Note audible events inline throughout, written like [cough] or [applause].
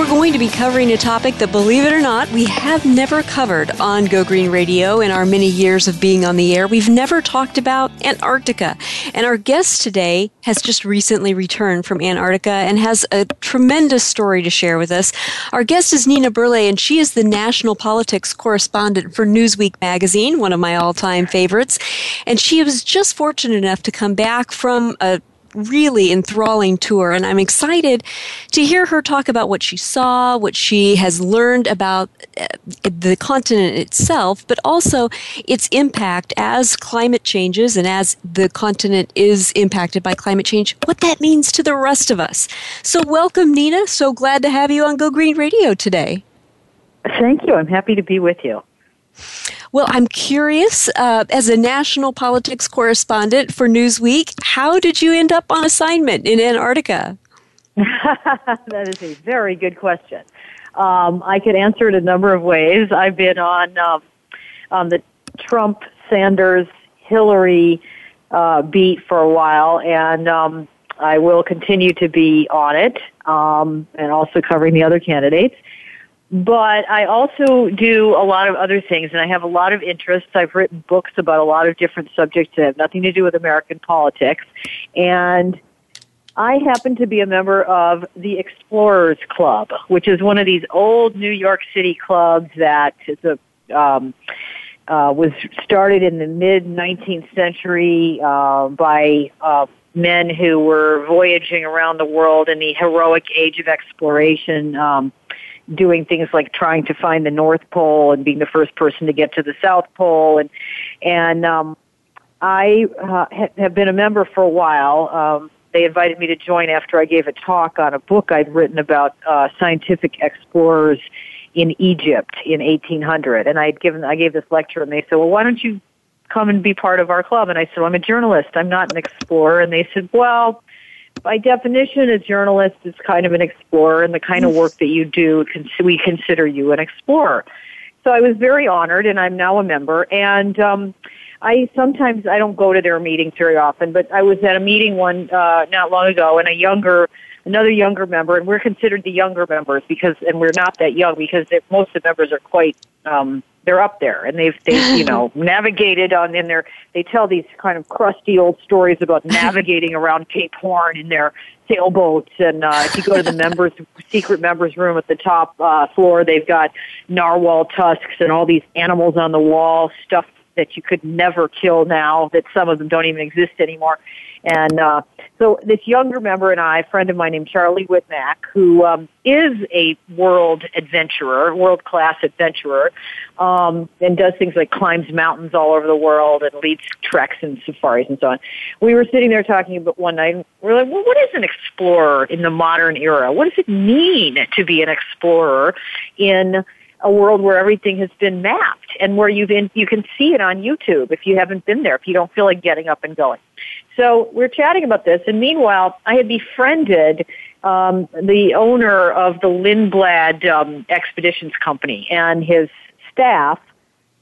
We're going to be covering a topic that, believe it or not, we have never covered on Go Green Radio in our many years of being on the air. We've never talked about Antarctica. And our guest today has just recently returned from Antarctica and has a tremendous story to share with us. Our guest is Nina Burleigh, and she is the national politics correspondent for Newsweek magazine, one of my all time favorites. And she was just fortunate enough to come back from a really enthralling tour, and I'm excited to hear her talk about what she saw, what she has learned about uh, the continent itself, but also its impact as climate changes and as the continent is impacted by climate change, what that means to the rest of us. So, welcome, Nina. So glad to have you on Go Green Radio today. Thank you. I'm happy to be with you. Well, I'm curious, uh, as a national politics correspondent for Newsweek, how did you end up on assignment in Antarctica? [laughs] that is a very good question. Um, I could answer it a number of ways. I've been on um, on the Trump, Sanders, Hillary uh, beat for a while, and um, I will continue to be on it, um, and also covering the other candidates but I also do a lot of other things, and I have a lot of interests. I've written books about a lot of different subjects that have nothing to do with American politics, and I happen to be a member of the Explorers Club, which is one of these old New York City clubs that is a um, uh, was started in the mid 19th century uh, by uh, men who were voyaging around the world in the heroic age of exploration. Um, doing things like trying to find the North Pole and being the first person to get to the South Pole, and and um, I uh, have been a member for a while. Um, they invited me to join after I gave a talk on a book I'd written about uh, scientific explorers in Egypt in 1800, and I'd given I gave this lecture, and they said, "Well, why don't you come and be part of our club?" And I said, well, "I'm a journalist. I'm not an explorer." And they said, "Well." By definition, a journalist is kind of an explorer, and the kind of work that you do, we consider you an explorer. So I was very honored, and I'm now a member. And um, I sometimes I don't go to their meetings very often, but I was at a meeting one uh, not long ago, and a younger another younger member, and we're considered the younger members because, and we're not that young because most of the members are quite um, they're up there and they've they you know [laughs] navigated on in their they tell these kind of crusty old stories about [laughs] navigating around Cape Horn in their sailboats. And uh, if you go to the members [laughs] secret members room at the top uh, floor they've got narwhal tusks and all these animals on the wall stuff that you could never kill now that some of them don't even exist anymore and uh, so this younger member and I, a friend of mine named Charlie Wittmack, who um, is a world adventurer, world class adventurer, um, and does things like climbs mountains all over the world and leads treks and safaris and so on. We were sitting there talking about one night, and we're like, well, what is an explorer in the modern era? What does it mean to be an explorer in a world where everything has been mapped and where you've been, you can see it on YouTube if you haven't been there, if you don't feel like getting up and going. So we're chatting about this, and meanwhile, I had befriended um, the owner of the Lindblad um, Expeditions Company and his staff.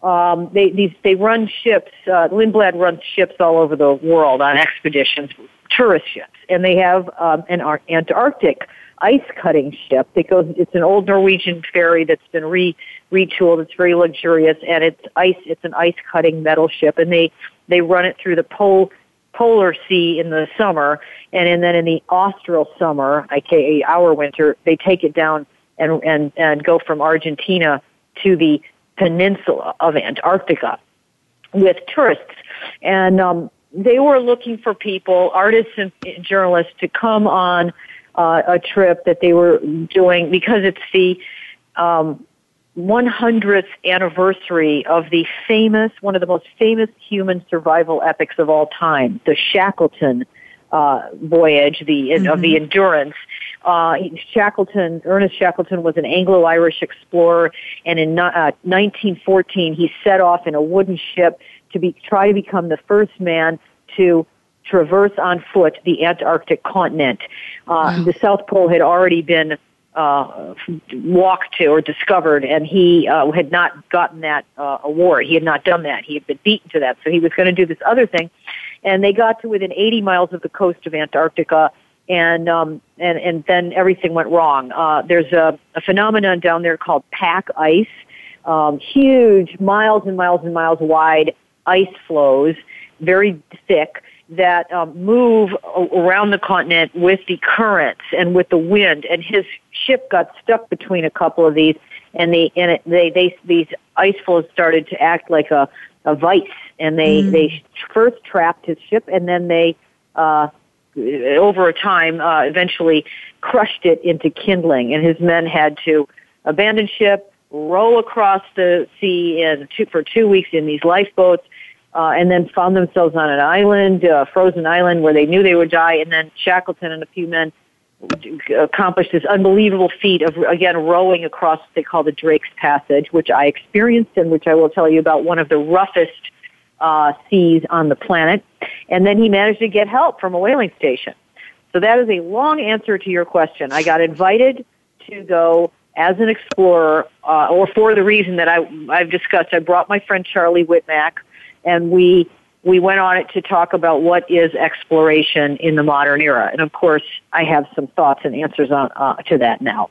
Um, they these they run ships. Uh, Lindblad runs ships all over the world on expeditions, tourist ships, and they have um, an Antarctic ice cutting ship that goes. It's an old Norwegian ferry that's been re retooled. It's very luxurious, and it's ice. It's an ice cutting metal ship, and they they run it through the pole polar sea in the summer, and, then in the austral summer, aka our winter, they take it down and and and go from Argentina to the peninsula of Antarctica with tourists. And um, they were looking for people, artists and journalists, to come on uh, a trip that they were doing because it's the um, 100th anniversary of the famous, one of the most famous human survival epics of all time, the Shackleton uh, voyage, the mm-hmm. of the mm-hmm. Endurance. Uh, Shackleton, Ernest Shackleton, was an Anglo-Irish explorer, and in uh, 1914 he set off in a wooden ship to be try to become the first man to traverse on foot the Antarctic continent. Uh, wow. The South Pole had already been uh, walked to or discovered, and he uh, had not gotten that uh, award. He had not done that. He had been beaten to that, so he was going to do this other thing. And they got to within 80 miles of the coast of Antarctica, and um, and and then everything went wrong. Uh, there's a, a phenomenon down there called pack ice, um, huge, miles and miles and miles wide ice flows, very thick that um, move around the continent with the currents and with the wind. And his ship got stuck between a couple of these, and they and it, they they these ice floes started to act like a a vice, and they mm. they first trapped his ship, and then they. Uh, over a time, uh, eventually crushed it into kindling, and his men had to abandon ship, row across the sea in two, for two weeks in these lifeboats, uh, and then found themselves on an island, a uh, frozen island, where they knew they would die. And then Shackleton and a few men accomplished this unbelievable feat of again rowing across what they call the Drake's Passage, which I experienced and which I will tell you about one of the roughest uh, seas on the planet. And then he managed to get help from a whaling station. So that is a long answer to your question. I got invited to go as an explorer, uh, or for the reason that I, I've discussed. I brought my friend Charlie Wittmack, and we we went on it to talk about what is exploration in the modern era. And of course, I have some thoughts and answers on uh, to that now.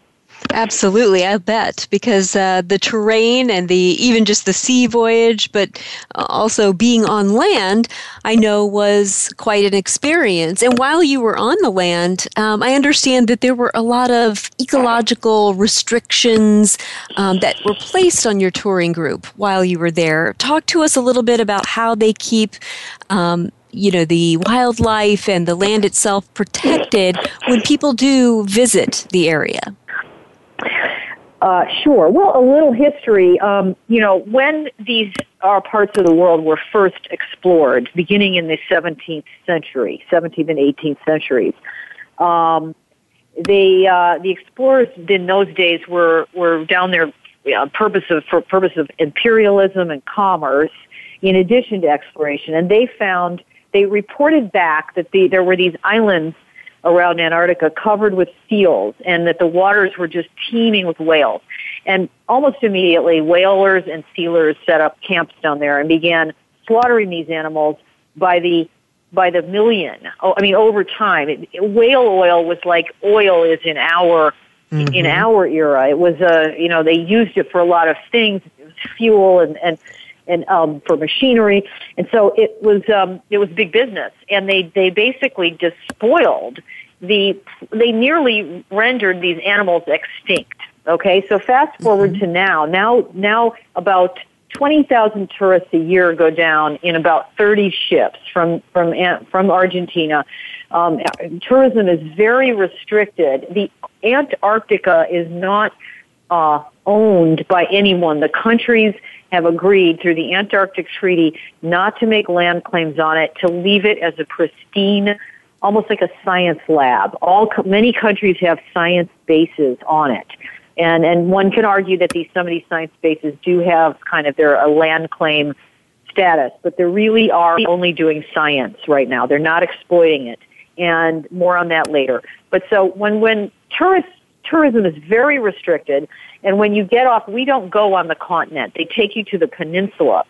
Absolutely, I bet because uh, the terrain and the even just the sea voyage, but also being on land, I know was quite an experience. And while you were on the land, um, I understand that there were a lot of ecological restrictions um, that were placed on your touring group while you were there. Talk to us a little bit about how they keep um, you know the wildlife and the land itself protected when people do visit the area uh, sure. Well, a little history. Um, you know, when these are parts of the world were first explored, beginning in the 17th century, 17th and 18th centuries, um, they uh, the explorers in those days were were down there uh, purpose of for purpose of imperialism and commerce, in addition to exploration, and they found they reported back that the, there were these islands around Antarctica covered with seals and that the waters were just teeming with whales. And almost immediately, whalers and sealers set up camps down there and began slaughtering these animals by the by the million. Oh, I mean, over time, it, whale oil was like oil is in our mm-hmm. in our era. It was a uh, you know they used it for a lot of things, fuel and and and um, for machinery, and so it was um, it was big business, and they they basically despoiled the they nearly rendered these animals extinct. Okay, so fast forward mm-hmm. to now. Now now about 20,000 tourists a year go down in about 30 ships from from from Argentina. Um, tourism is very restricted. The Antarctica is not uh, owned by anyone. The countries have agreed through the Antarctic Treaty not to make land claims on it, to leave it as a pristine, almost like a science lab. All many countries have science bases on it. And, and one can argue that these, some of these science bases do have kind of their a land claim status, but they really are only doing science right now. They're not exploiting it. And more on that later. But so when, when tourists tourism is very restricted. And when you get off, we don't go on the continent. They take you to the peninsula,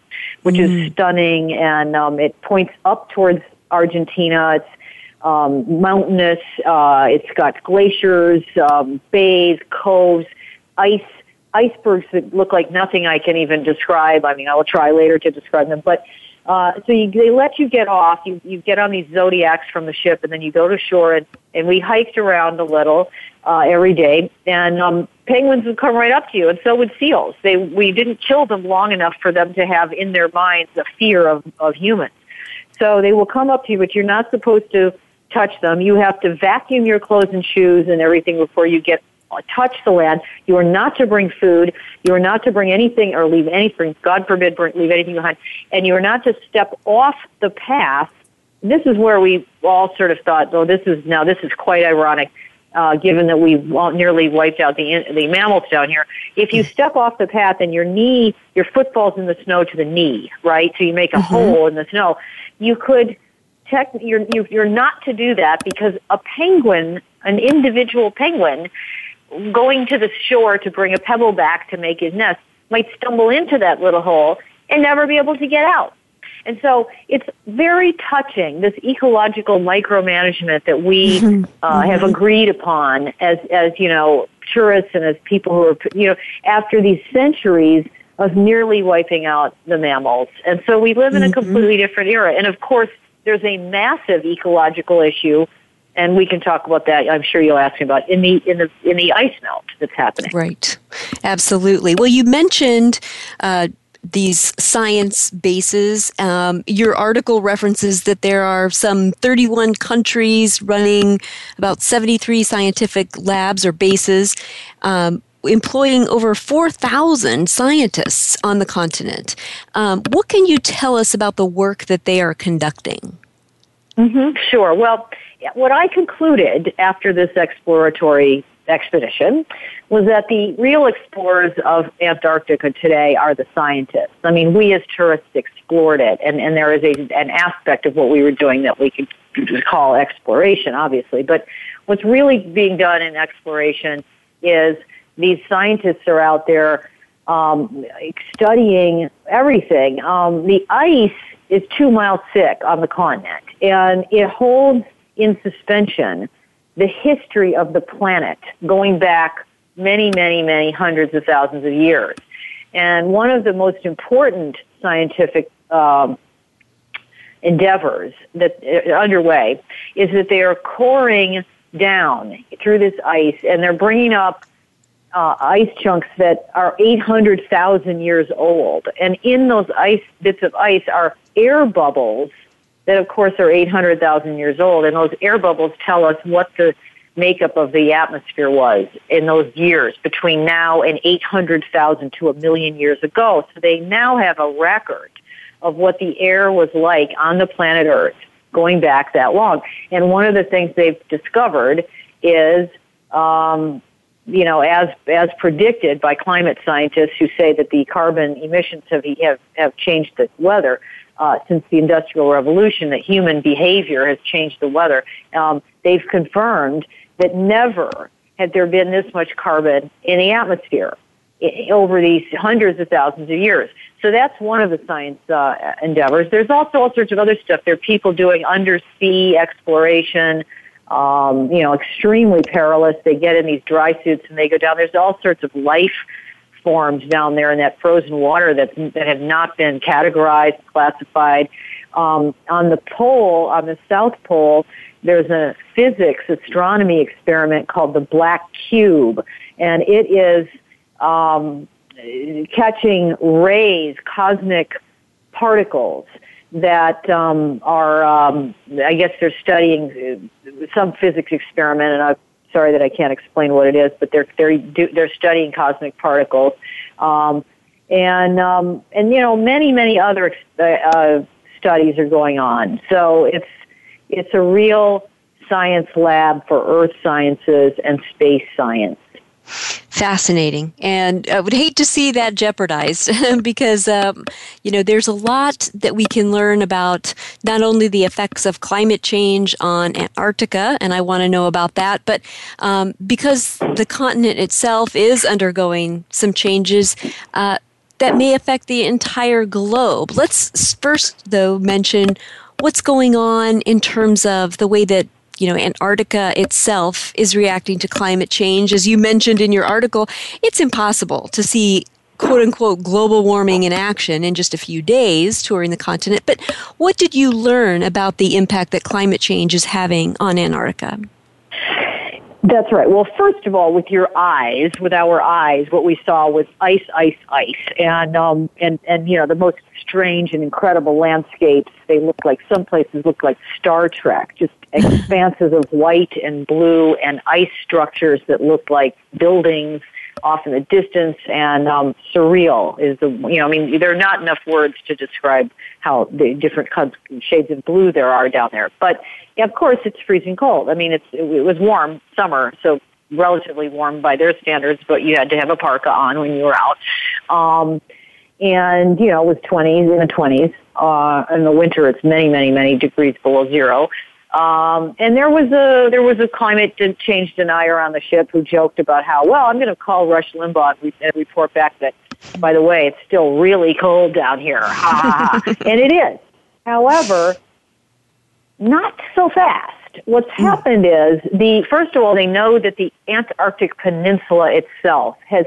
which mm. is stunning, and um, it points up towards Argentina. It's um, mountainous. Uh, it's got glaciers, um, bays, coves, ice, icebergs that look like nothing I can even describe. I mean, I will try later to describe them, but. Uh, so you, they let you get off. You, you get on these zodiacs from the ship, and then you go to shore. And, and we hiked around a little uh, every day. And um, penguins would come right up to you, and so would seals. They we didn't kill them long enough for them to have in their minds a fear of of humans. So they will come up to you, but you're not supposed to touch them. You have to vacuum your clothes and shoes and everything before you get touch the land. You are not to bring food. You are not to bring anything or leave anything. God forbid, bring, leave anything behind. And you are not to step off the path. This is where we all sort of thought, oh, this is now this is quite ironic uh, given that we nearly wiped out the the mammals down here. If you step off the path and your knee, your foot falls in the snow to the knee, right? So you make a mm-hmm. hole in the snow. You could tech, you're you're not to do that because a penguin, an individual penguin, going to the shore to bring a pebble back to make his nest, might stumble into that little hole and never be able to get out. And so it's very touching, this ecological micromanagement that we [laughs] mm-hmm. uh, have mm-hmm. agreed upon as, as, you know, tourists and as people who are, you know, after these centuries of nearly wiping out the mammals. And so we live in a mm-hmm. completely different era. And of course, there's a massive ecological issue and we can talk about that. I'm sure you'll ask me about in the in the in the ice melt that's happening. Right, absolutely. Well, you mentioned uh, these science bases. Um, your article references that there are some 31 countries running about 73 scientific labs or bases. Um, employing over 4,000 scientists on the continent. Um, what can you tell us about the work that they are conducting? Mm-hmm, sure. Well, what I concluded after this exploratory expedition was that the real explorers of Antarctica today are the scientists. I mean, we as tourists explored it, and, and there is a, an aspect of what we were doing that we could call exploration, obviously. But what's really being done in exploration is these scientists are out there um, studying everything. Um, the ice is two miles thick on the continent, and it holds in suspension the history of the planet going back many, many, many hundreds of thousands of years. And one of the most important scientific um, endeavors that are uh, underway is that they are coring down through this ice and they're bringing up uh, ice chunks that are 800,000 years old. And in those ice bits of ice are air bubbles that of course are 800,000 years old, and those air bubbles tell us what the makeup of the atmosphere was in those years between now and 800,000 to a million years ago. So they now have a record of what the air was like on the planet Earth going back that long. And one of the things they've discovered is, um, you know, as as predicted by climate scientists who say that the carbon emissions have have, have changed the weather uh, since the Industrial Revolution that human behavior has changed the weather. Um, they've confirmed that never had there been this much carbon in the atmosphere over these hundreds of thousands of years. So that's one of the science uh, endeavors. There's also all sorts of other stuff. There are people doing undersea exploration, um, you know, extremely perilous. They get in these dry suits and they go down. There's all sorts of life formed down there in that frozen water that that have not been categorized, classified. Um, on the pole, on the South Pole, there's a physics astronomy experiment called the Black Cube, and it is um, catching rays, cosmic particles that um, are, um, I guess they're studying some physics experiment, and I'm sorry that I can't explain what it is, but they're they're they're studying cosmic particles, um, and um, and you know many many other uh, uh, studies are going on. So it's it's a real science lab for earth sciences and space science fascinating. And i would hate to see that jeopardized [laughs] because um, you know there's a lot that we can learn about not only the effects of climate change on antarctica and i want to know about that but um, because the continent itself is undergoing some changes uh, that may affect the entire globe. Let's first though mention what's going on in terms of the way that you know, Antarctica itself is reacting to climate change. As you mentioned in your article, it's impossible to see quote unquote global warming in action in just a few days touring the continent. But what did you learn about the impact that climate change is having on Antarctica? That's right. Well, first of all, with your eyes, with our eyes, what we saw was ice, ice, ice, and um, and and you know the most strange and incredible landscapes. They look like some places look like Star Trek, just [laughs] expanses of white and blue and ice structures that look like buildings off in the distance and um, surreal is the you know I mean there are not enough words to describe how the different shades of blue there are down there. But yeah, of course it's freezing cold. I mean it's it was warm summer, so relatively warm by their standards, but you had to have a parka on when you were out. Um, and you know it was 20s in the 20s. Uh, in the winter, it's many, many, many degrees below zero. Um, and there was a there was a climate change denier on the ship who joked about how well I'm going to call Rush Limbaugh and report back that by the way it's still really cold down here, [laughs] and it is. However, not so fast. What's hmm. happened is the first of all they know that the Antarctic Peninsula itself has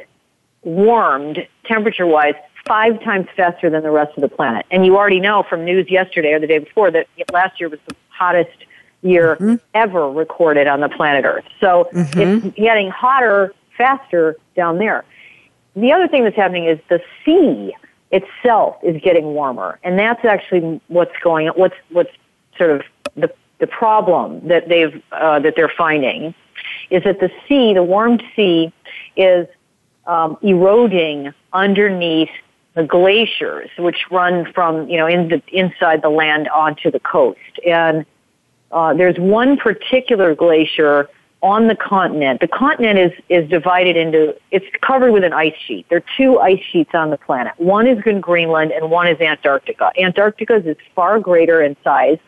warmed temperature wise five times faster than the rest of the planet. And you already know from news yesterday or the day before that last year was the hottest year mm-hmm. ever recorded on the planet Earth. So mm-hmm. it's getting hotter faster down there. The other thing that's happening is the sea itself is getting warmer, and that's actually what's going on. What's what's sort of the the problem that they've uh, that they're finding is that the sea, the warmed sea, is um, eroding underneath the glaciers, which run from you know in the, inside the land onto the coast, and uh, there's one particular glacier on the continent. The continent is, is divided into, it's covered with an ice sheet. There are two ice sheets on the planet. One is in Greenland and one is Antarctica. Antarctica is far greater in size.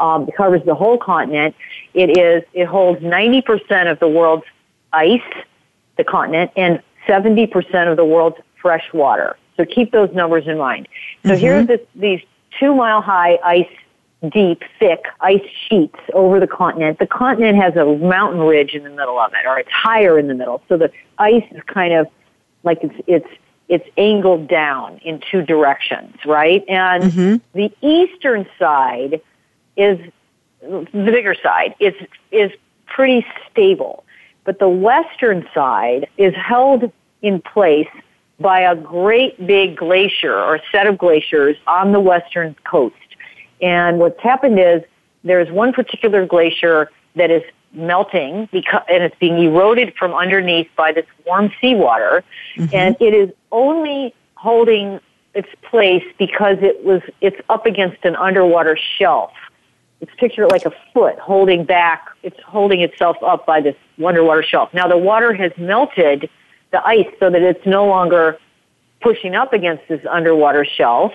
Um, it covers the whole continent. It is, it holds 90% of the world's ice, the continent, and 70% of the world's fresh water. So keep those numbers in mind. So mm-hmm. here's this, these two mile high ice deep, thick ice sheets over the continent. The continent has a mountain ridge in the middle of it, or it's higher in the middle. So the ice is kind of like it's it's it's angled down in two directions, right? And mm-hmm. the eastern side is the bigger side. Is is pretty stable, but the western side is held in place by a great big glacier or set of glaciers on the western coast. And what's happened is there's one particular glacier that is melting because, and it's being eroded from underneath by this warm seawater. Mm-hmm. And it is only holding its place because it was, it's up against an underwater shelf. It's pictured like a foot holding back, it's holding itself up by this underwater shelf. Now the water has melted the ice so that it's no longer pushing up against this underwater shelf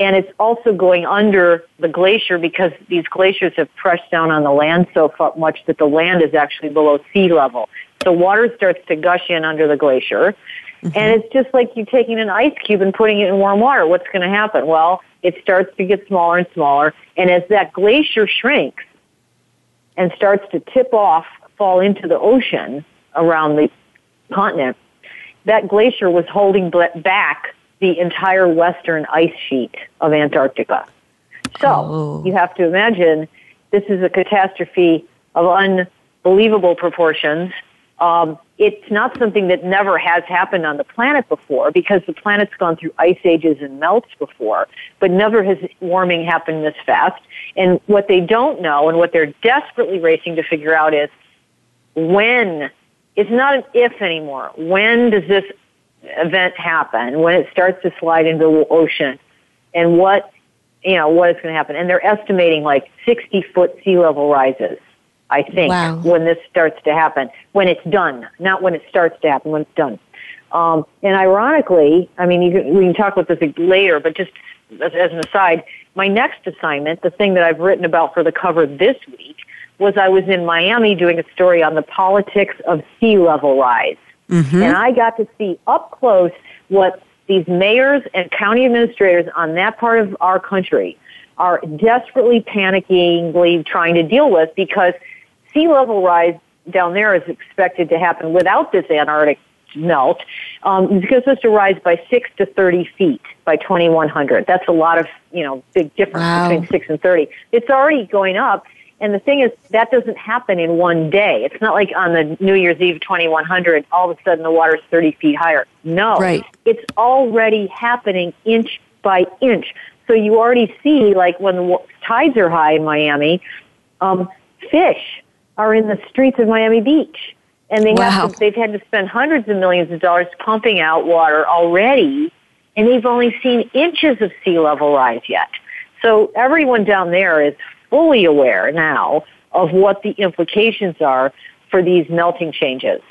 and it's also going under the glacier because these glaciers have pressed down on the land so much that the land is actually below sea level. So water starts to gush in under the glacier. Mm-hmm. And it's just like you taking an ice cube and putting it in warm water. What's going to happen? Well, it starts to get smaller and smaller. And as that glacier shrinks and starts to tip off, fall into the ocean around the continent, that glacier was holding back the entire western ice sheet of Antarctica. So oh. you have to imagine this is a catastrophe of unbelievable proportions. Um, it's not something that never has happened on the planet before because the planet's gone through ice ages and melts before, but never has warming happened this fast. And what they don't know and what they're desperately racing to figure out is when, it's not an if anymore. When does this event happen, when it starts to slide into the ocean, and what you know what is going to happen. And they're estimating like 60 foot sea level rises. I think wow. when this starts to happen, when it's done, not when it starts to happen, when it's done. Um, and ironically, I mean, can, we can talk about this later, but just as, as an aside, my next assignment, the thing that I've written about for the cover this week, was I was in Miami doing a story on the politics of sea level rise. Mm-hmm. And I got to see up close what these mayors and county administrators on that part of our country are desperately panickingly trying to deal with because sea level rise down there is expected to happen without this Antarctic melt. Um, it's supposed to rise by six to thirty feet by 2100. That's a lot of you know big difference wow. between six and thirty. It's already going up, And the thing is, that doesn't happen in one day. It's not like on the New Year's Eve 2100, all of a sudden the water's 30 feet higher. No. Right. It's already happening inch by inch. So you already see, like when the tides are high in Miami, um, fish are in the streets of Miami Beach. And they wow. have to, they've had to spend hundreds of millions of dollars pumping out water already, and they've only seen inches of sea level rise yet. So everyone down there is fully aware now of what the implications are for these melting changes.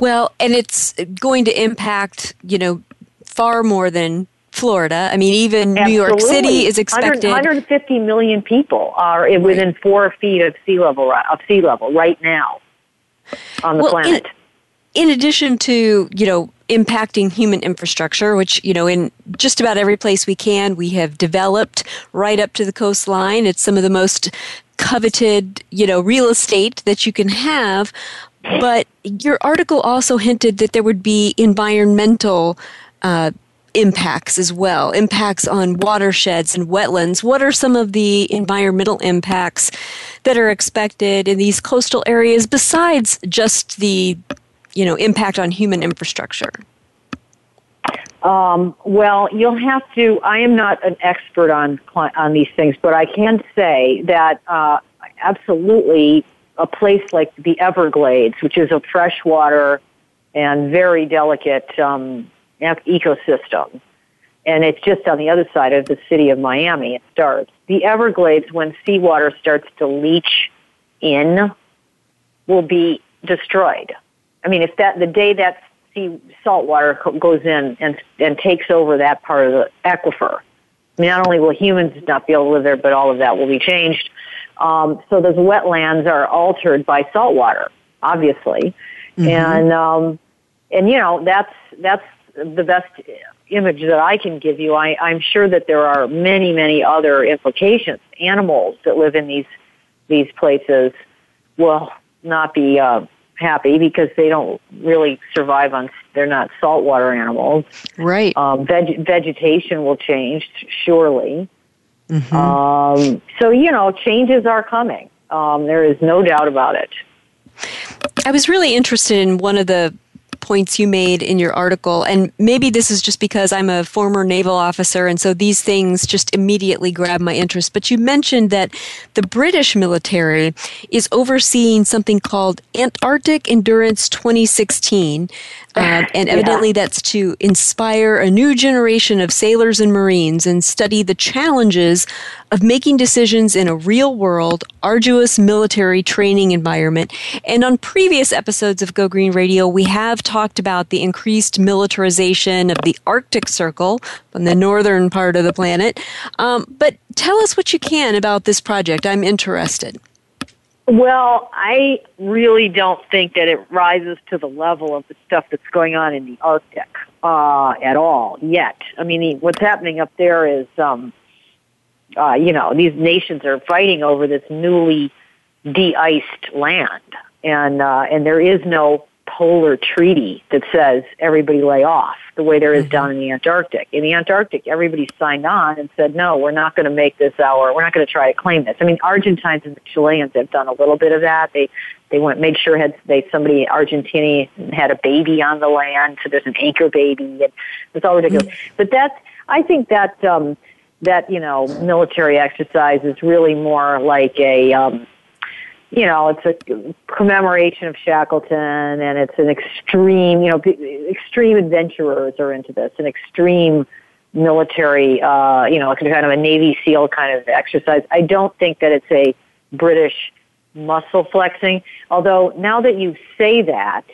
Well, and it's going to impact, you know, far more than Florida. I mean, even Absolutely. New York City is expected. 150 million people are within four feet of sea level of sea level right now on the well, planet. In, in addition to you know impacting human infrastructure, which, you know, in just about every place we can, we have developed right up to the coastline. It's some of the most coveted, you know, real estate that you can have. But your article also hinted that there would be environmental uh, impacts as well, impacts on watersheds and wetlands. What are some of the environmental impacts that are expected in these coastal areas besides just the you know impact on human infrastructure? Um, well, you'll have to. I am not an expert on on these things, but I can say that uh, absolutely a place like the Everglades, which is a freshwater and very delicate um, ecosystem, and it's just on the other side of the city of Miami. It starts the Everglades when seawater starts to leach in, will be destroyed. I mean, if that the day that sea salt water goes in and and takes over that part of the aquifer, I mean, not only will humans not be able to live there, but all of that will be changed. Um, so those wetlands are altered by salt water, obviously, mm-hmm. and um, and you know that's that's the best image that I can give you. I, I'm sure that there are many many other implications. Animals that live in these these places will not be uh, happy because they don't really survive on they're not saltwater animals. Right. Um, veg, vegetation will change surely. Mm-hmm. um, so you know changes are coming. Um, there is no doubt about it. I was really interested in one of the points you made in your article, and maybe this is just because I'm a former naval officer, and so these things just immediately grab my interest. But you mentioned that the British military is overseeing something called Antarctic Endurance 2016, uh, and [laughs] evidently yeah. that's to inspire a new generation of sailors and Marines and study the challenges of making decisions in a real world, arduous military training environment. And on previous episodes of Go Green Radio, we have talked about the increased militarization of the Arctic Circle on the northern part of the planet. Um, but tell us what you can about this project. I'm interested. Well, I really don't think that it rises to the level of the stuff that's going on in the Arctic uh, at all yet. I mean, what's happening up there is, um, uh, you know, these nations are fighting over this newly de-iced land, and uh, and there is no polar treaty that says everybody lay off the way there is mm-hmm. down in the Antarctic. In the Antarctic, everybody signed on and said, no, we're not going to make this our, we're not going to try to claim this. I mean, Argentines and the Chileans have done a little bit of that. They, they went, made sure had they, somebody, Argentina had a baby on the land, so there's an anchor baby, and it's all ridiculous. Mm-hmm. But that's, I think that, um, that, you know, military exercise is really more like a, um, you know, it's a commemoration of Shackleton, and it's an extreme, you know, extreme adventurers are into this, an extreme military, uh, you know, kind of a Navy SEAL kind of exercise. I don't think that it's a British muscle flexing. Although now that you say that,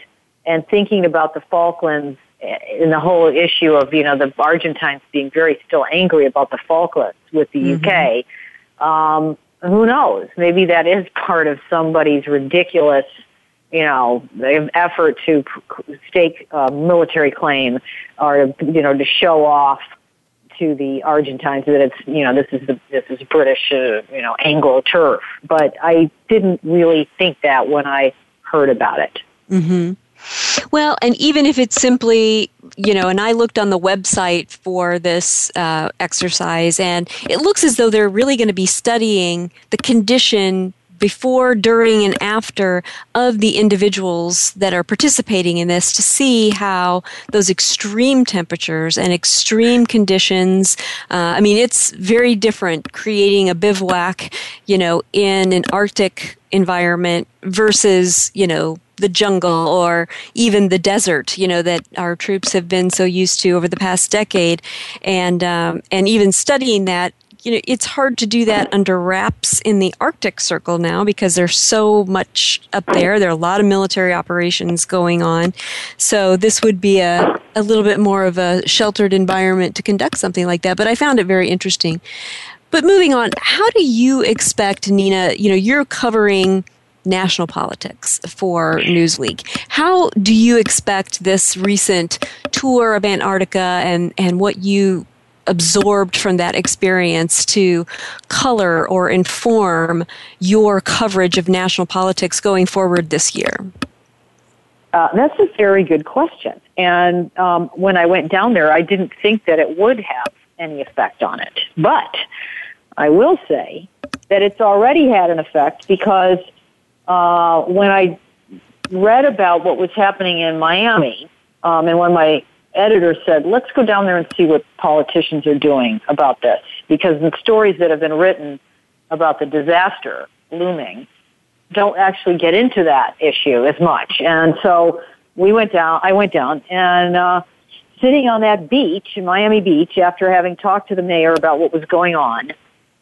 and thinking about the Falklands and the whole issue of you know the Argentines being very still angry about the Falklands with the mm-hmm. UK. Um, who knows? Maybe that is part of somebody's ridiculous, you know, effort to stake a military claim or you know to show off to the Argentines that it's you know this is the this is British uh, you know Anglo turf. But I didn't really think that when I heard about it. Mm-hmm. Well, and even if it's simply, you know, and I looked on the website for this uh, exercise, and it looks as though they're really going to be studying the condition before, during, and after of the individuals that are participating in this to see how those extreme temperatures and extreme conditions. Uh, I mean, it's very different creating a bivouac, you know, in an Arctic environment versus, you know, the jungle or even the desert, you know, that our troops have been so used to over the past decade, and um, and even studying that you know, it's hard to do that under wraps in the Arctic Circle now because there's so much up there. There are a lot of military operations going on. So this would be a, a little bit more of a sheltered environment to conduct something like that. But I found it very interesting. But moving on, how do you expect, Nina, you know, you're covering national politics for Newsweek. How do you expect this recent tour of Antarctica and, and what you absorbed from that experience to color or inform your coverage of national politics going forward this year? Uh, that's a very good question. And um, when I went down there, I didn't think that it would have any effect on it. But I will say that it's already had an effect because uh, when I read about what was happening in Miami, um, and when my editor said, let's go down there and see what politicians are doing about this. Because the stories that have been written about the disaster looming don't actually get into that issue as much. And so we went down, I went down and, uh, sitting on that beach in Miami Beach after having talked to the mayor about what was going on,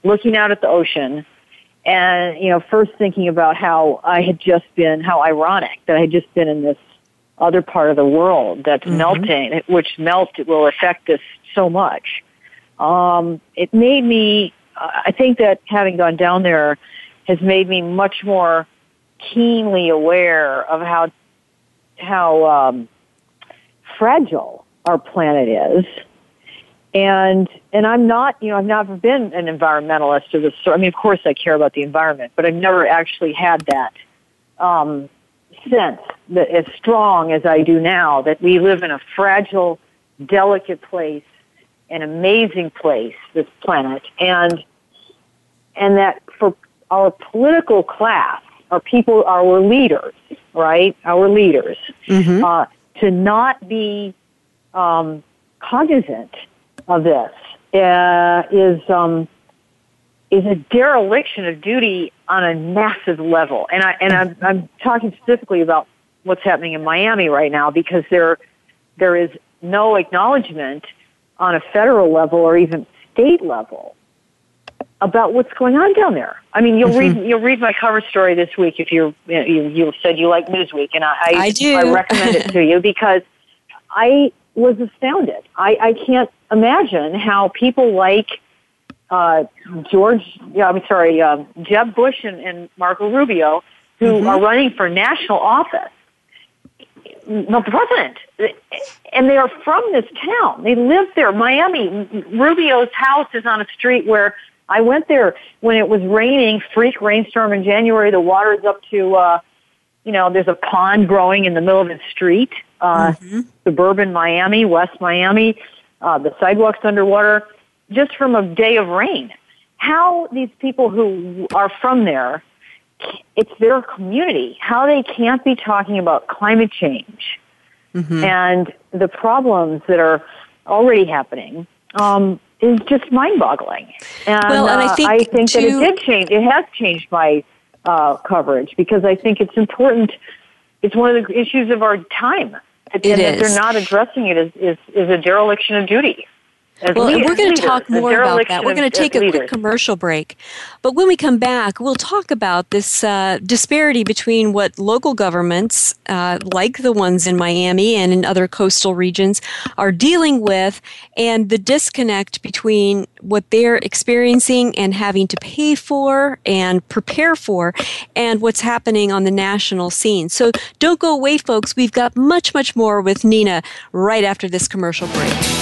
looking out at the ocean, and, you know, first thinking about how I had just been, how ironic that I had just been in this other part of the world that's mm-hmm. melting, which melt will affect us so much. Um, it made me, I think that having gone down there has made me much more keenly aware of how, how, um, fragile our planet is. And, and I'm not, you know, I've never been an environmentalist of this sort. I mean, of course I care about the environment, but I've never actually had that, um, sense that as strong as I do now that we live in a fragile, delicate place, an amazing place, this planet, and and that for our political class, our people, our leaders, right, our leaders, mm-hmm. uh, to not be um, cognizant of this uh, is um, is a dereliction of duty on a massive level. And I and I'm, I'm talking specifically about what's happening in Miami right now because there there is no acknowledgement on a federal level or even state level about what's going on down there. I mean, you'll mm-hmm. read you'll read my cover story this week if you're you you said you like Newsweek, and I I, I do I recommend it to you because I was astounded. I I can't imagine how people like uh, George, yeah, I'm sorry, uh, Jeb Bush and, and Marco Rubio, who mm-hmm. are running for national office, not the president, and they are from this town. They live there. Miami, Rubio's house is on a street where I went there when it was raining, freak rainstorm in January. The water's up to, uh, you know, there's a pond growing in the middle of the street. Uh, mm-hmm. Suburban Miami, West Miami, uh, the sidewalks underwater just from a day of rain. How these people who are from there, it's their community, how they can't be talking about climate change mm-hmm. and the problems that are already happening um, is just mind-boggling. And, well, and I think, uh, I think that it did change. It has changed my uh, coverage because I think it's important. It's one of the issues of our time. It is. that they're not addressing it is, is, is a dereliction of duty well, leaders, we're going to talk more about that. We're going to take a leaders. quick commercial break. But when we come back, we'll talk about this uh, disparity between what local governments, uh, like the ones in Miami and in other coastal regions, are dealing with and the disconnect between what they're experiencing and having to pay for and prepare for and what's happening on the national scene. So don't go away, folks. We've got much, much more with Nina right after this commercial break.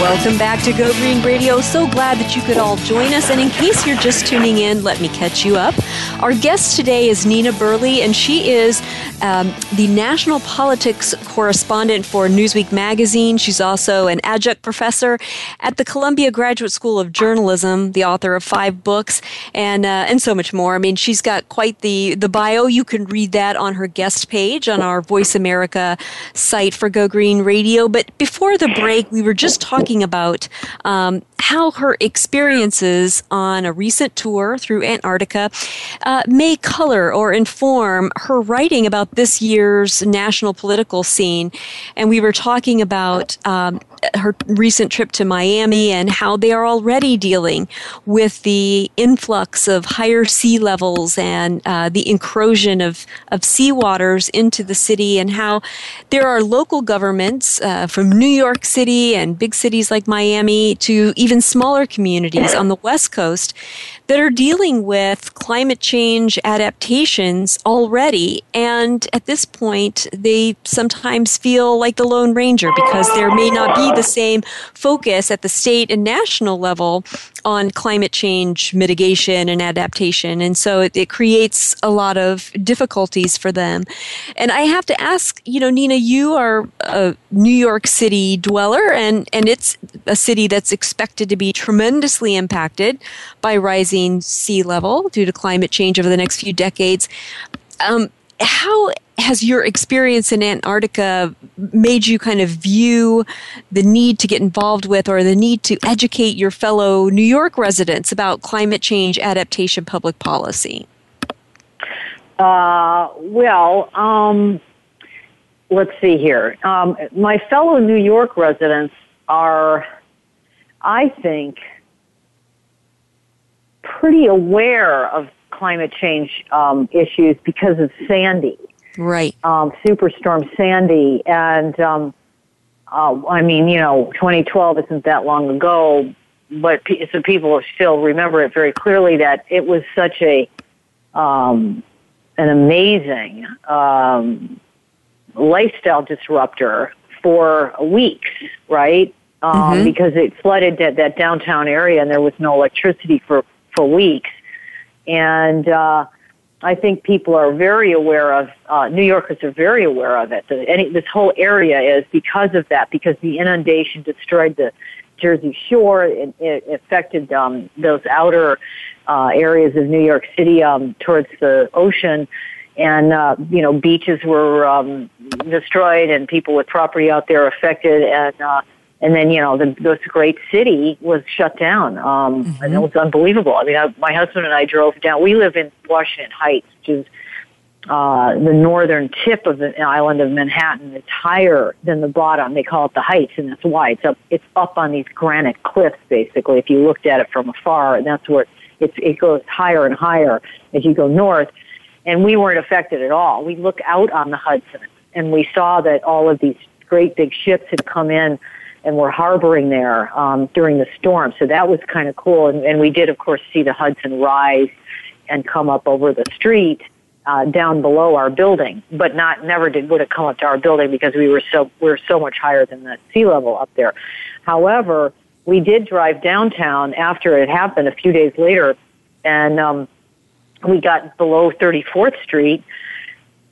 Welcome back to Go Green Radio. So glad that you could all join us. And in case you're just tuning in, let me catch you up. Our guest today is Nina Burleigh, and she is um, the national politics correspondent for Newsweek magazine. She's also an adjunct professor at the Columbia Graduate School of Journalism, the author of five books, and uh, and so much more. I mean, she's got quite the the bio. You can read that on her guest page on our Voice America site for Go Green Radio. But before the break, we were just talking about um, how her experiences on a recent tour through Antarctica uh, may color or inform her writing about this year's national political scene. And we were talking about um, her recent trip to Miami and how they are already dealing with the influx of higher sea levels and uh, the incursion of, of seawaters into the city, and how there are local governments uh, from New York City and big cities like Miami to even smaller communities on the West Coast that are dealing with climate change adaptations already. And at this point, they sometimes feel like the Lone Ranger because there may not be the same focus at the state and national level on climate change mitigation and adaptation. And so it, it creates a lot of difficulties for them. And I have to ask, you know, Nina, you are a New York City dweller, and, and it's a city that's expected to be tremendously impacted by rising sea level due to climate change over the next few decades. Um, how has your experience in Antarctica made you kind of view the need to get involved with or the need to educate your fellow New York residents about climate change adaptation public policy? Uh, well, um, let's see here. Um, my fellow New York residents are, I think, pretty aware of climate change um, issues because of Sandy. Right. Um, Superstorm Sandy. And, um, uh, I mean, you know, 2012 isn't that long ago, but pe- so people still remember it very clearly that it was such a, um, an amazing, um, lifestyle disruptor for weeks, right? Um, mm-hmm. because it flooded that, that downtown area and there was no electricity for, for weeks. And, uh, I think people are very aware of, uh, New Yorkers are very aware of it. Any, this whole area is because of that, because the inundation destroyed the Jersey Shore. It, it affected um, those outer uh, areas of New York City um, towards the ocean. And, uh, you know, beaches were um, destroyed and people with property out there affected. And, uh, and then you know the, this great city was shut down. Um mm-hmm. and it was unbelievable. I mean I, my husband and i drove down. We live in washington heights which is uh the northern tip of the island of manhattan. It's higher than the bottom. They call it the heights and that's why. It's up it's up on these granite cliffs basically if you looked at it from afar. And that's where it's it goes higher and higher as you go north. And we weren't affected at all. We look out on the hudson and we saw that all of these great big ships had come in and were harboring there um, during the storm. So that was kind of cool. And, and we did, of course, see the Hudson rise and come up over the street uh, down below our building, but not never did would it come up to our building because we were so we are so much higher than the sea level up there. However, we did drive downtown after it happened a few days later, and um, we got below 34th Street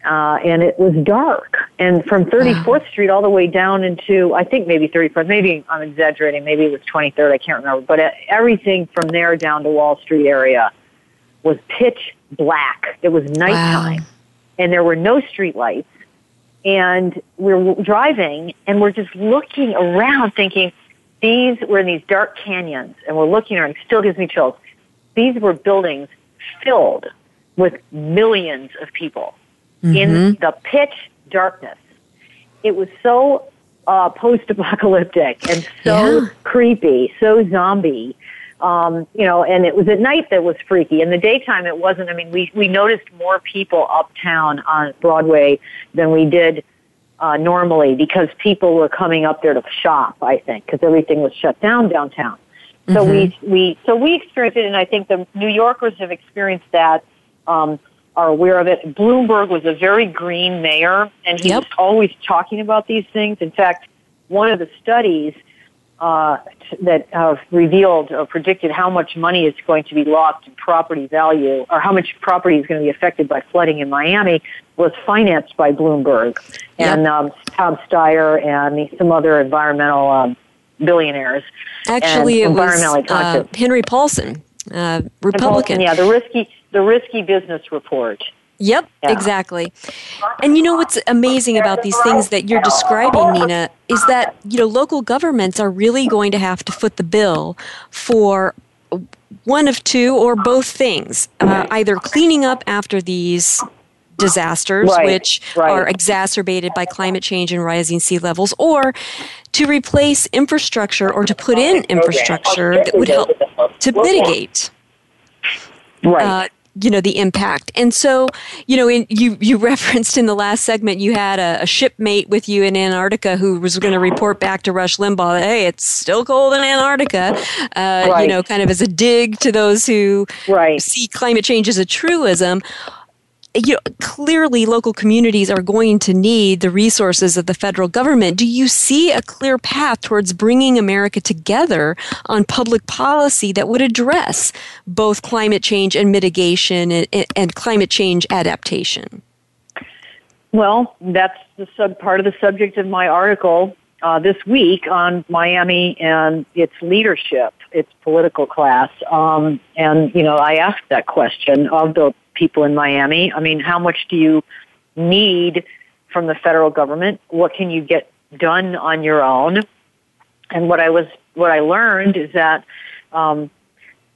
uh, and it was dark. And from 34th wow. Street all the way down into, I think maybe 34th, maybe I'm exaggerating, maybe it was 23rd, I can't remember, but everything from there down to Wall Street area was pitch black. It was nighttime. Wow. And there were no street lights. And we're driving and we're just looking around thinking, these were in these dark canyons and we're looking around, it still gives me chills. These were buildings filled with millions of people mm-hmm. in the pitch darkness. It was so uh, post-apocalyptic and so yeah. creepy, so zombie. Um, you know, and it was at night that was freaky. In the daytime, it wasn't. I mean, we we noticed more people uptown on Broadway than we did uh, normally because people were coming up there to shop. I think because everything was shut down downtown. So mm-hmm. we we so we experienced it, and I think the New Yorkers have experienced that. Um, are aware of it. Bloomberg was a very green mayor, and he yep. was always talking about these things. In fact, one of the studies uh, that have revealed or predicted how much money is going to be lost in property value, or how much property is going to be affected by flooding in Miami, was financed by Bloomberg yep. and um, Tom Steyer and some other environmental um, billionaires. Actually, it was uh, Henry Paulson, uh, Republican. Paulson, yeah, the risky the risky business report. Yep, yeah. exactly. And you know what's amazing about these things that you're describing, Nina, is that you know local governments are really going to have to foot the bill for one of two or both things, uh, either cleaning up after these disasters, right, which right. are exacerbated by climate change and rising sea levels, or to replace infrastructure or to put in infrastructure that would help to mitigate. Right. Uh, you know the impact and so you know in, you you [laughs] referenced in the last segment you had a, a shipmate with you in antarctica who was going to report back to rush limbaugh hey it's still cold in antarctica uh, right. you know kind of as a dig to those who right. see climate change as a truism you know, clearly local communities are going to need the resources of the federal government. Do you see a clear path towards bringing America together on public policy that would address both climate change and mitigation and, and climate change adaptation? Well, that's the sub part of the subject of my article uh, this week on Miami and its leadership, its political class. Um, and you know, I asked that question of the people in Miami. I mean, how much do you need from the federal government? What can you get done on your own? And what I was, what I learned is that um,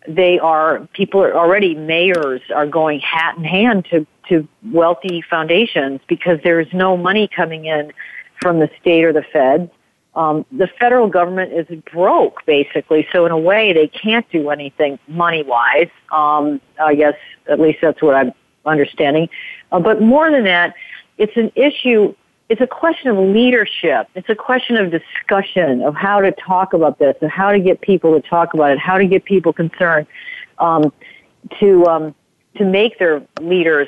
they are people are already mayors are going hat in hand to to wealthy foundations because there's no money coming in from the state or the feds. Um, the federal government is broke, basically. So in a way, they can't do anything money wise. Um, I guess at least that's what I'm understanding. Uh, but more than that, it's an issue. It's a question of leadership. It's a question of discussion of how to talk about this and how to get people to talk about it, how to get people concerned, um, to um, to make their leaders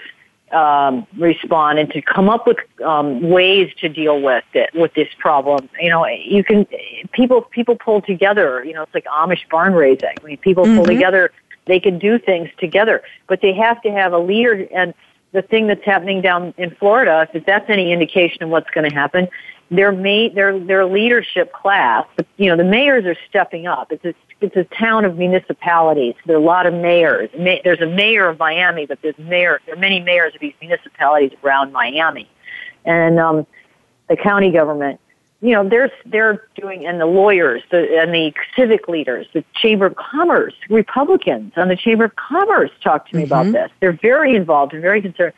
um, respond and to come up with um, ways to deal with it with this problem. You know, you can people people pull together. You know, it's like Amish barn raising. I mean, people mm-hmm. pull together They can do things together, but they have to have a leader. And the thing that's happening down in Florida, if that's any indication of what's going to happen, their ma- their their leadership class, you know, the mayors are stepping up. It's a it's a town of municipalities. There are a lot of mayors. Ma- there's a mayor of Miami, but there's mayor there are many mayors of these municipalities around Miami, and um, the county government you know, they're they're doing, and the lawyers, the, and the civic leaders, the Chamber of Commerce, Republicans on the Chamber of Commerce talk to me mm-hmm. about this. They're very involved and very concerned,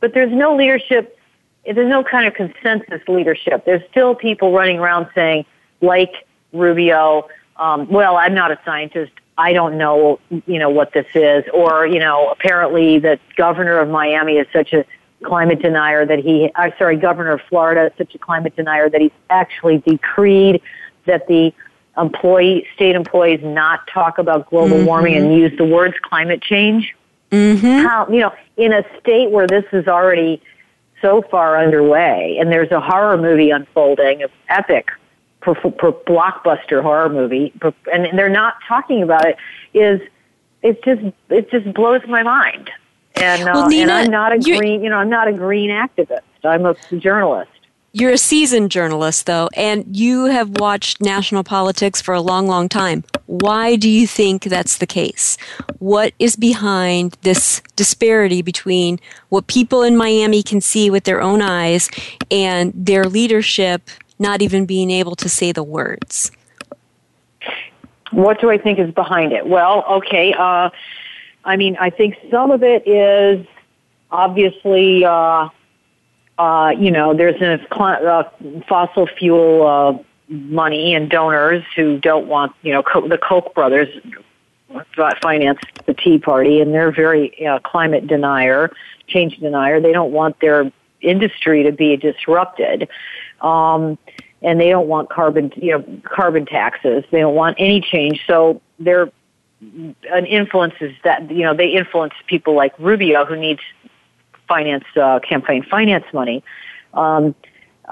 but there's no leadership. There's no kind of consensus leadership. There's still people running around saying, like Rubio, um, "Well, I'm not a scientist. I don't know, you know, what this is," or you know, apparently the governor of Miami is such a climate denier that he, I'm sorry, governor of Florida, is such a climate denier that he's actually decreed that the employee, state employees not talk about global mm-hmm. warming and use the words climate change. Mm-hmm. How, you know, in a state where this is already so far underway and there's a horror movie unfolding, epic for, for blockbuster horror movie, and they're not talking about it, is it just, it just blows my mind. And, uh, well, Nina, and I'm not a green, you know, I'm not a green activist. I'm a journalist. You're a seasoned journalist, though, and you have watched national politics for a long, long time. Why do you think that's the case? What is behind this disparity between what people in Miami can see with their own eyes and their leadership not even being able to say the words? What do I think is behind it? Well, okay, uh, I mean, I think some of it is obviously, uh, uh, you know, there's a uh, fossil fuel uh, money and donors who don't want, you know, Co- the Koch brothers finance the Tea Party, and they're very uh, climate denier, change denier. They don't want their industry to be disrupted. Um, and they don't want carbon, you know, carbon taxes. They don't want any change. So they're an influence is that you know they influence people like Rubio who needs finance uh, campaign finance money. Um,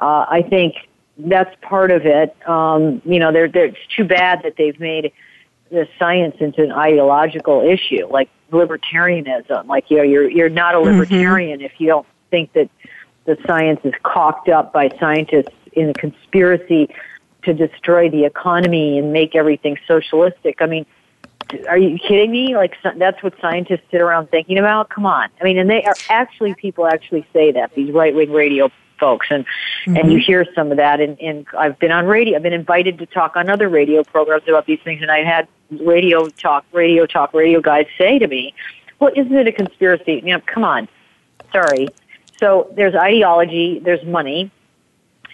uh, I think that's part of it. Um, you know, they're, they're, it's too bad that they've made the science into an ideological issue, like libertarianism. Like you know, you're you're not a mm-hmm. libertarian mm-hmm. if you don't think that the science is cocked up by scientists in a conspiracy to destroy the economy and make everything socialistic. I mean, are you kidding me? Like that's what scientists sit around thinking about? Come on. I mean, and they are actually people actually say that these right wing radio folks and mm-hmm. and you hear some of that and, and I've been on radio I've been invited to talk on other radio programs about these things and I had radio talk radio talk radio guys say to me, Well, isn't it a conspiracy? You know, come on. Sorry. So there's ideology, there's money,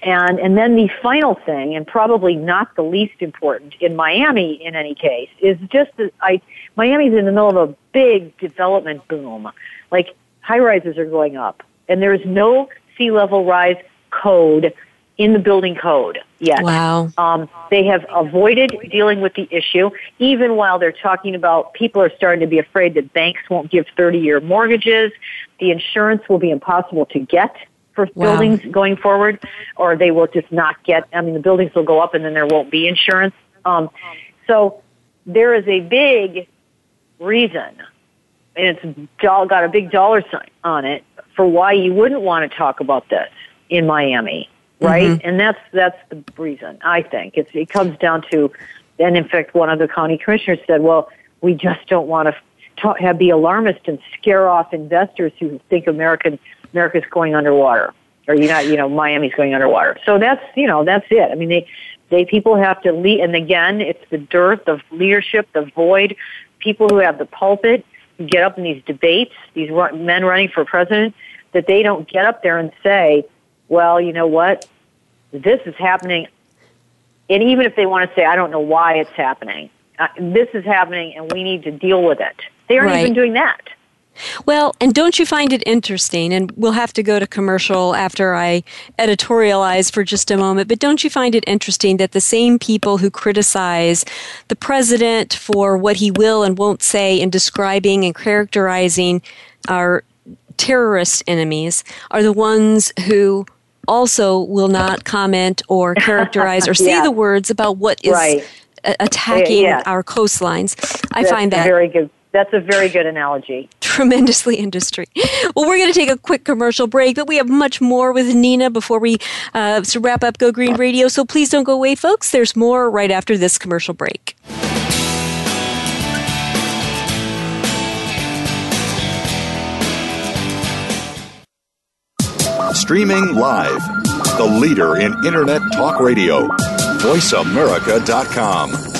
and, and then the final thing, and probably not the least important in Miami in any case, is just that I, Miami's in the middle of a big development boom. Like high rises are going up and there's no sea level rise code in the building code yet. Wow. Um, they have avoided dealing with the issue, even while they're talking about people are starting to be afraid that banks won't give 30 year mortgages. The insurance will be impossible to get for wow. buildings going forward, or they will just not get. I mean, the buildings will go up, and then there won't be insurance. Um, so there is a big reason, and it's got a big dollar sign on it for why you wouldn't want to talk about this in Miami, right? Mm-hmm. And that's that's the reason I think it's it comes down to. And in fact, one of the county commissioners said, "Well, we just don't want to." Talk, have be alarmist and scare off investors who think American America's going underwater, or you know, you know, Miami's going underwater. So that's you know that's it. I mean, they they people have to lead, and again, it's the dearth of leadership, the void. People who have the pulpit get up in these debates, these men running for president, that they don't get up there and say, "Well, you know what, this is happening." And even if they want to say, "I don't know why it's happening," uh, this is happening, and we need to deal with it. They aren't right. even doing that. Well, and don't you find it interesting? And we'll have to go to commercial after I editorialize for just a moment, but don't you find it interesting that the same people who criticize the president for what he will and won't say in describing and characterizing our terrorist enemies are the ones who also will not comment or [laughs] characterize or say yeah. the words about what is right. attacking yeah. our coastlines? I That's find that very good That's a very good analogy. [laughs] Tremendously industry. Well, we're going to take a quick commercial break, but we have much more with Nina before we uh, wrap up Go Green Radio. So please don't go away, folks. There's more right after this commercial break. Streaming live, the leader in Internet Talk Radio, VoiceAmerica.com.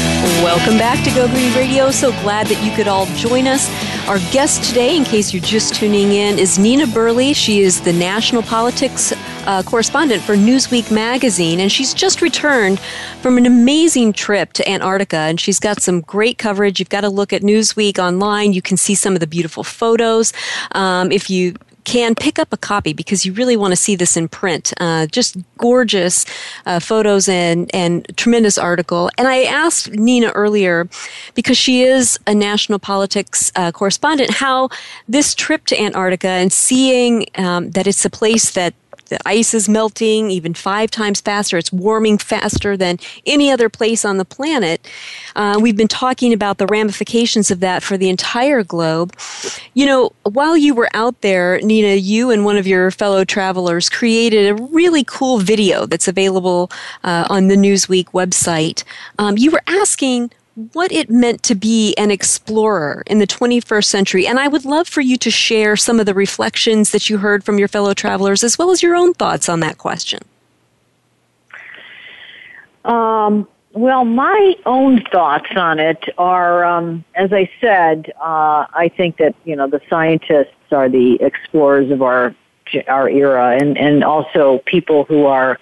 Welcome back to Go Green Radio. So glad that you could all join us. Our guest today, in case you're just tuning in, is Nina Burleigh. She is the national politics uh, correspondent for Newsweek magazine, and she's just returned from an amazing trip to Antarctica, and she's got some great coverage. You've got to look at Newsweek online. You can see some of the beautiful photos. Um, if you can pick up a copy because you really want to see this in print. Uh, just gorgeous uh, photos and and tremendous article. And I asked Nina earlier because she is a national politics uh, correspondent how this trip to Antarctica and seeing um, that it's a place that the ice is melting even five times faster. It's warming faster than any other place on the planet. Uh, we've been talking about the ramifications of that for the entire globe. You know, while you were out there, Nina, you and one of your fellow travelers created a really cool video that's available uh, on the Newsweek website. Um, you were asking what it meant to be an explorer in the 21st century. And I would love for you to share some of the reflections that you heard from your fellow travelers, as well as your own thoughts on that question. Um, well, my own thoughts on it are, um, as I said, uh, I think that you know the scientists are the explorers of our our era, and and also people who are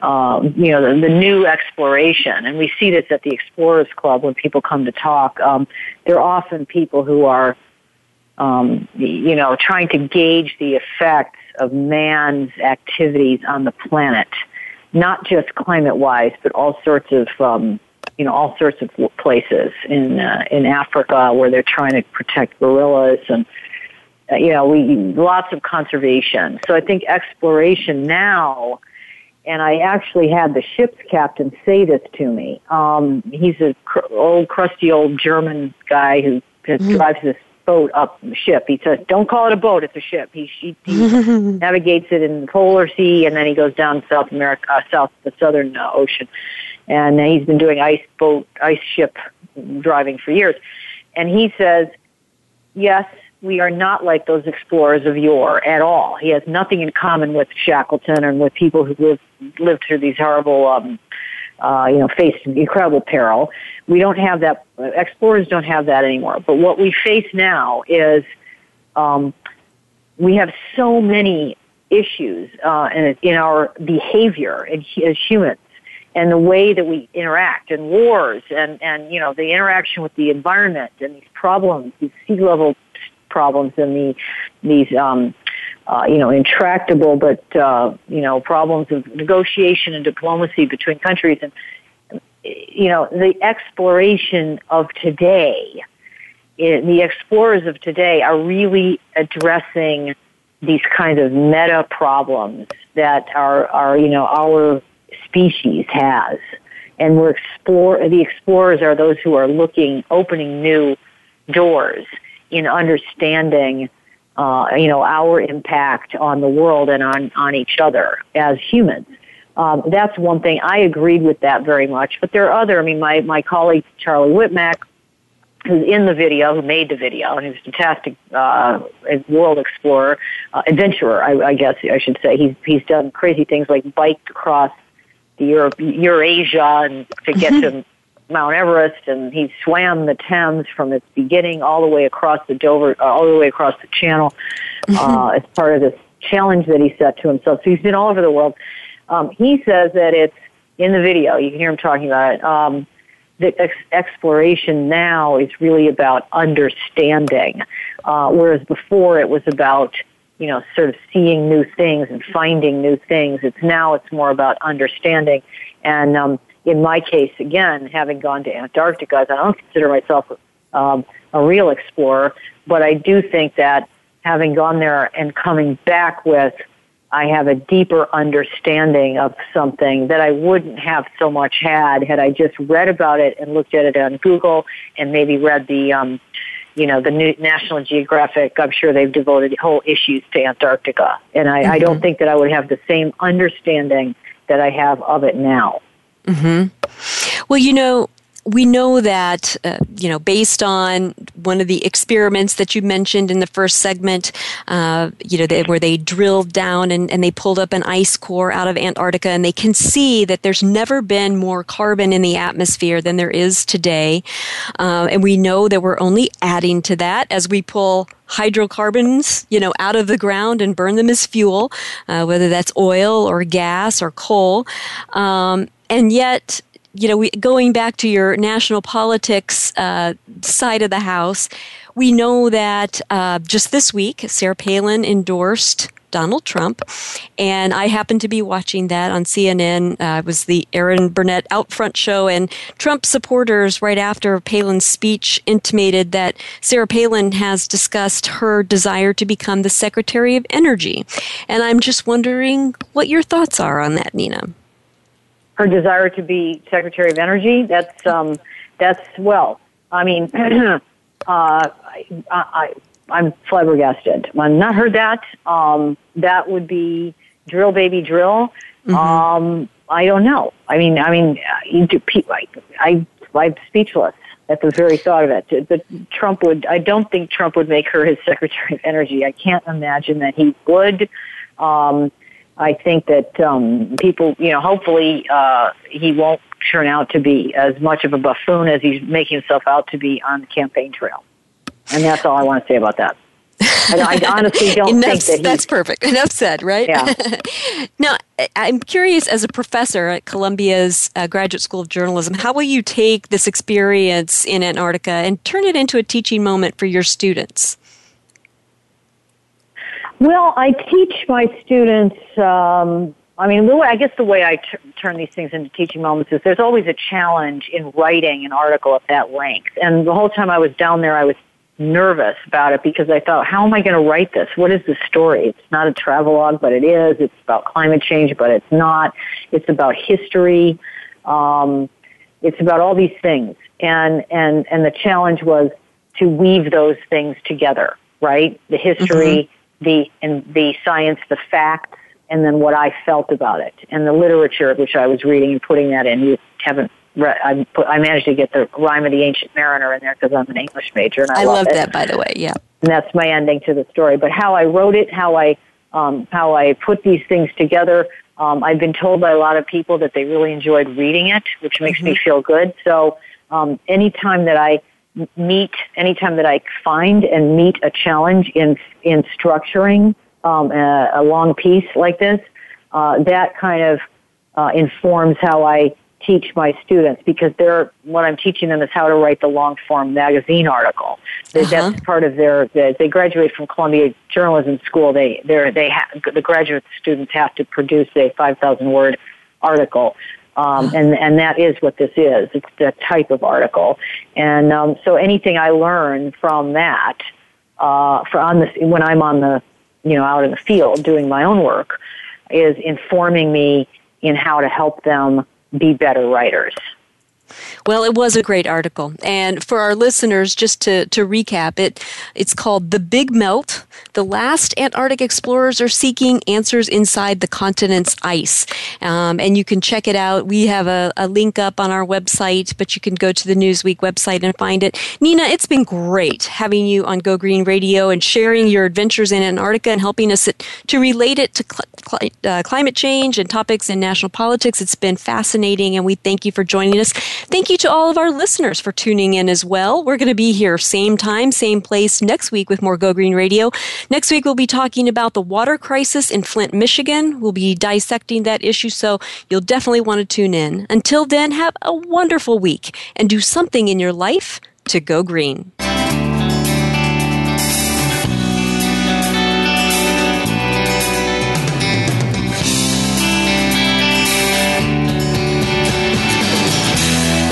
um, you know, the, the, new exploration. And we see this at the Explorers Club when people come to talk. Um, they're often people who are, um, you know, trying to gauge the effects of man's activities on the planet, not just climate-wise, but all sorts of, um, you know, all sorts of places in uh, in Africa where they're trying to protect gorillas and. Uh, you know, we lots of conservation. So I think exploration now and I actually had the ship's captain say this to me. Um, he's a cr- old, crusty old German guy who mm-hmm. drives this boat up the ship. He says, "Don't call it a boat; it's a ship." He, he, he [laughs] navigates it in the polar sea, and then he goes down South America, uh, South the Southern uh, Ocean, and he's been doing ice boat, ice ship driving for years. And he says, "Yes, we are not like those explorers of yore at all. He has nothing in common with Shackleton and with people who lived lived through these horrible, um, uh, you know, faced incredible peril. We don't have that. Explorers don't have that anymore. But what we face now is um, we have so many issues uh, in, in our behavior as humans and the way that we interact and wars and, and you know the interaction with the environment and these problems, these sea level problems and the these um, uh, you know intractable but uh, you know problems of negotiation and diplomacy between countries and you know the exploration of today. It, the explorers of today are really addressing these kinds of meta problems that are, are you know our species has. And we're explore, the explorers are those who are looking, opening new doors in understanding, uh, you know, our impact on the world and on, on each other as humans. Um, that's one thing. I agreed with that very much. But there are other, I mean, my, my colleague Charlie Wittmack, who's in the video, who made the video, and he's a fantastic uh, world explorer, uh, adventurer, I, I guess I should say. He's, he's done crazy things like biked across the Europe, Eurasia and to get to [laughs] Mount Everest, and he swam the Thames from its beginning all the way across the Dover, uh, all the way across the Channel, [laughs] uh, as part of this challenge that he set to himself. So he's been all over the world. Um, he says that it's in the video. You can hear him talking about it. Um, the ex- exploration now is really about understanding, uh, whereas before it was about you know, sort of seeing new things and finding new things. It's now it's more about understanding. And um, in my case, again, having gone to Antarctica, I don't consider myself um, a real explorer, but I do think that having gone there and coming back with, I have a deeper understanding of something that I wouldn't have so much had had I just read about it and looked at it on Google and maybe read the um, you know, the new National Geographic, I'm sure they've devoted whole issues to Antarctica. And I, mm-hmm. I don't mm-hmm. think that I would have the same understanding that I have of it now. Mm-hmm. Well, you know, we know that, uh, you know, based on one of the experiments that you mentioned in the first segment, uh, you know, they, where they drilled down and, and they pulled up an ice core out of Antarctica and they can see that there's never been more carbon in the atmosphere than there is today. Uh, and we know that we're only adding to that as we pull hydrocarbons, you know, out of the ground and burn them as fuel, uh, whether that's oil or gas or coal. Um, and yet, you know, we, going back to your national politics uh, side of the house, we know that uh, just this week, Sarah Palin endorsed Donald Trump, and I happened to be watching that on CNN. Uh, it was the Erin Burnett Outfront show, and Trump supporters, right after Palin's speech, intimated that Sarah Palin has discussed her desire to become the Secretary of Energy. And I'm just wondering what your thoughts are on that, Nina her desire to be Secretary of Energy. That's um, that's well. I mean, [clears throat] uh, I, I, I'm flabbergasted. I've not heard that. Um, that would be drill, baby, drill. Mm-hmm. Um, I don't know. I mean, I mean, you do, I, I, I'm speechless at the very thought of it. But Trump would. I don't think Trump would make her his Secretary of Energy. I can't imagine that he would. Um, I think that um, people, you know, hopefully uh, he won't turn out to be as much of a buffoon as he's making himself out to be on the campaign trail. And that's all I want to say about that. I, I honestly [laughs] don't think that that's perfect. Enough said, right? Yeah. [laughs] now, I'm curious, as a professor at Columbia's uh, Graduate School of Journalism, how will you take this experience in Antarctica and turn it into a teaching moment for your students? Well, I teach my students. Um, I mean, the way, I guess the way I t- turn these things into teaching moments is there's always a challenge in writing an article at that length. And the whole time I was down there, I was nervous about it because I thought, how am I going to write this? What is the story? It's not a travelogue, but it is. It's about climate change, but it's not. It's about history. Um, it's about all these things. And, and, and the challenge was to weave those things together, right? The history, mm-hmm the and the science, the facts, and then what I felt about it, and the literature which I was reading and putting that in. You haven't read. I, put, I managed to get the rhyme of the Ancient Mariner in there because I'm an English major, and I, I love, love that, by the way. Yeah, and that's my ending to the story. But how I wrote it, how I um, how I put these things together. Um, I've been told by a lot of people that they really enjoyed reading it, which makes mm-hmm. me feel good. So um, anytime that I meet anytime that I find and meet a challenge in in structuring um, a, a, long piece like this, uh, that kind of uh, informs how I teach my students because they're what I'm teaching them is how to write the long form magazine article. Uh-huh. That's part of their. They graduate from Columbia Journalism School. They they they ha- the graduate students have to produce a 5,000 word article. Um, and and that is what this is. It's the type of article, and um, so anything I learn from that, uh, for on the when I'm on the, you know, out in the field doing my own work, is informing me in how to help them be better writers. Well, it was a great article. And for our listeners, just to, to recap it, it's called The Big Melt. The last Antarctic explorers are seeking answers inside the continent's ice. Um, and you can check it out. We have a, a link up on our website, but you can go to the Newsweek website and find it. Nina, it's been great having you on Go Green Radio and sharing your adventures in Antarctica and helping us to relate it to cl- cl- uh, climate change and topics in national politics. It's been fascinating, and we thank you for joining us. Thank you to all of our listeners for tuning in as well. We're going to be here same time, same place next week with more Go Green Radio. Next week, we'll be talking about the water crisis in Flint, Michigan. We'll be dissecting that issue, so you'll definitely want to tune in. Until then, have a wonderful week and do something in your life to go green.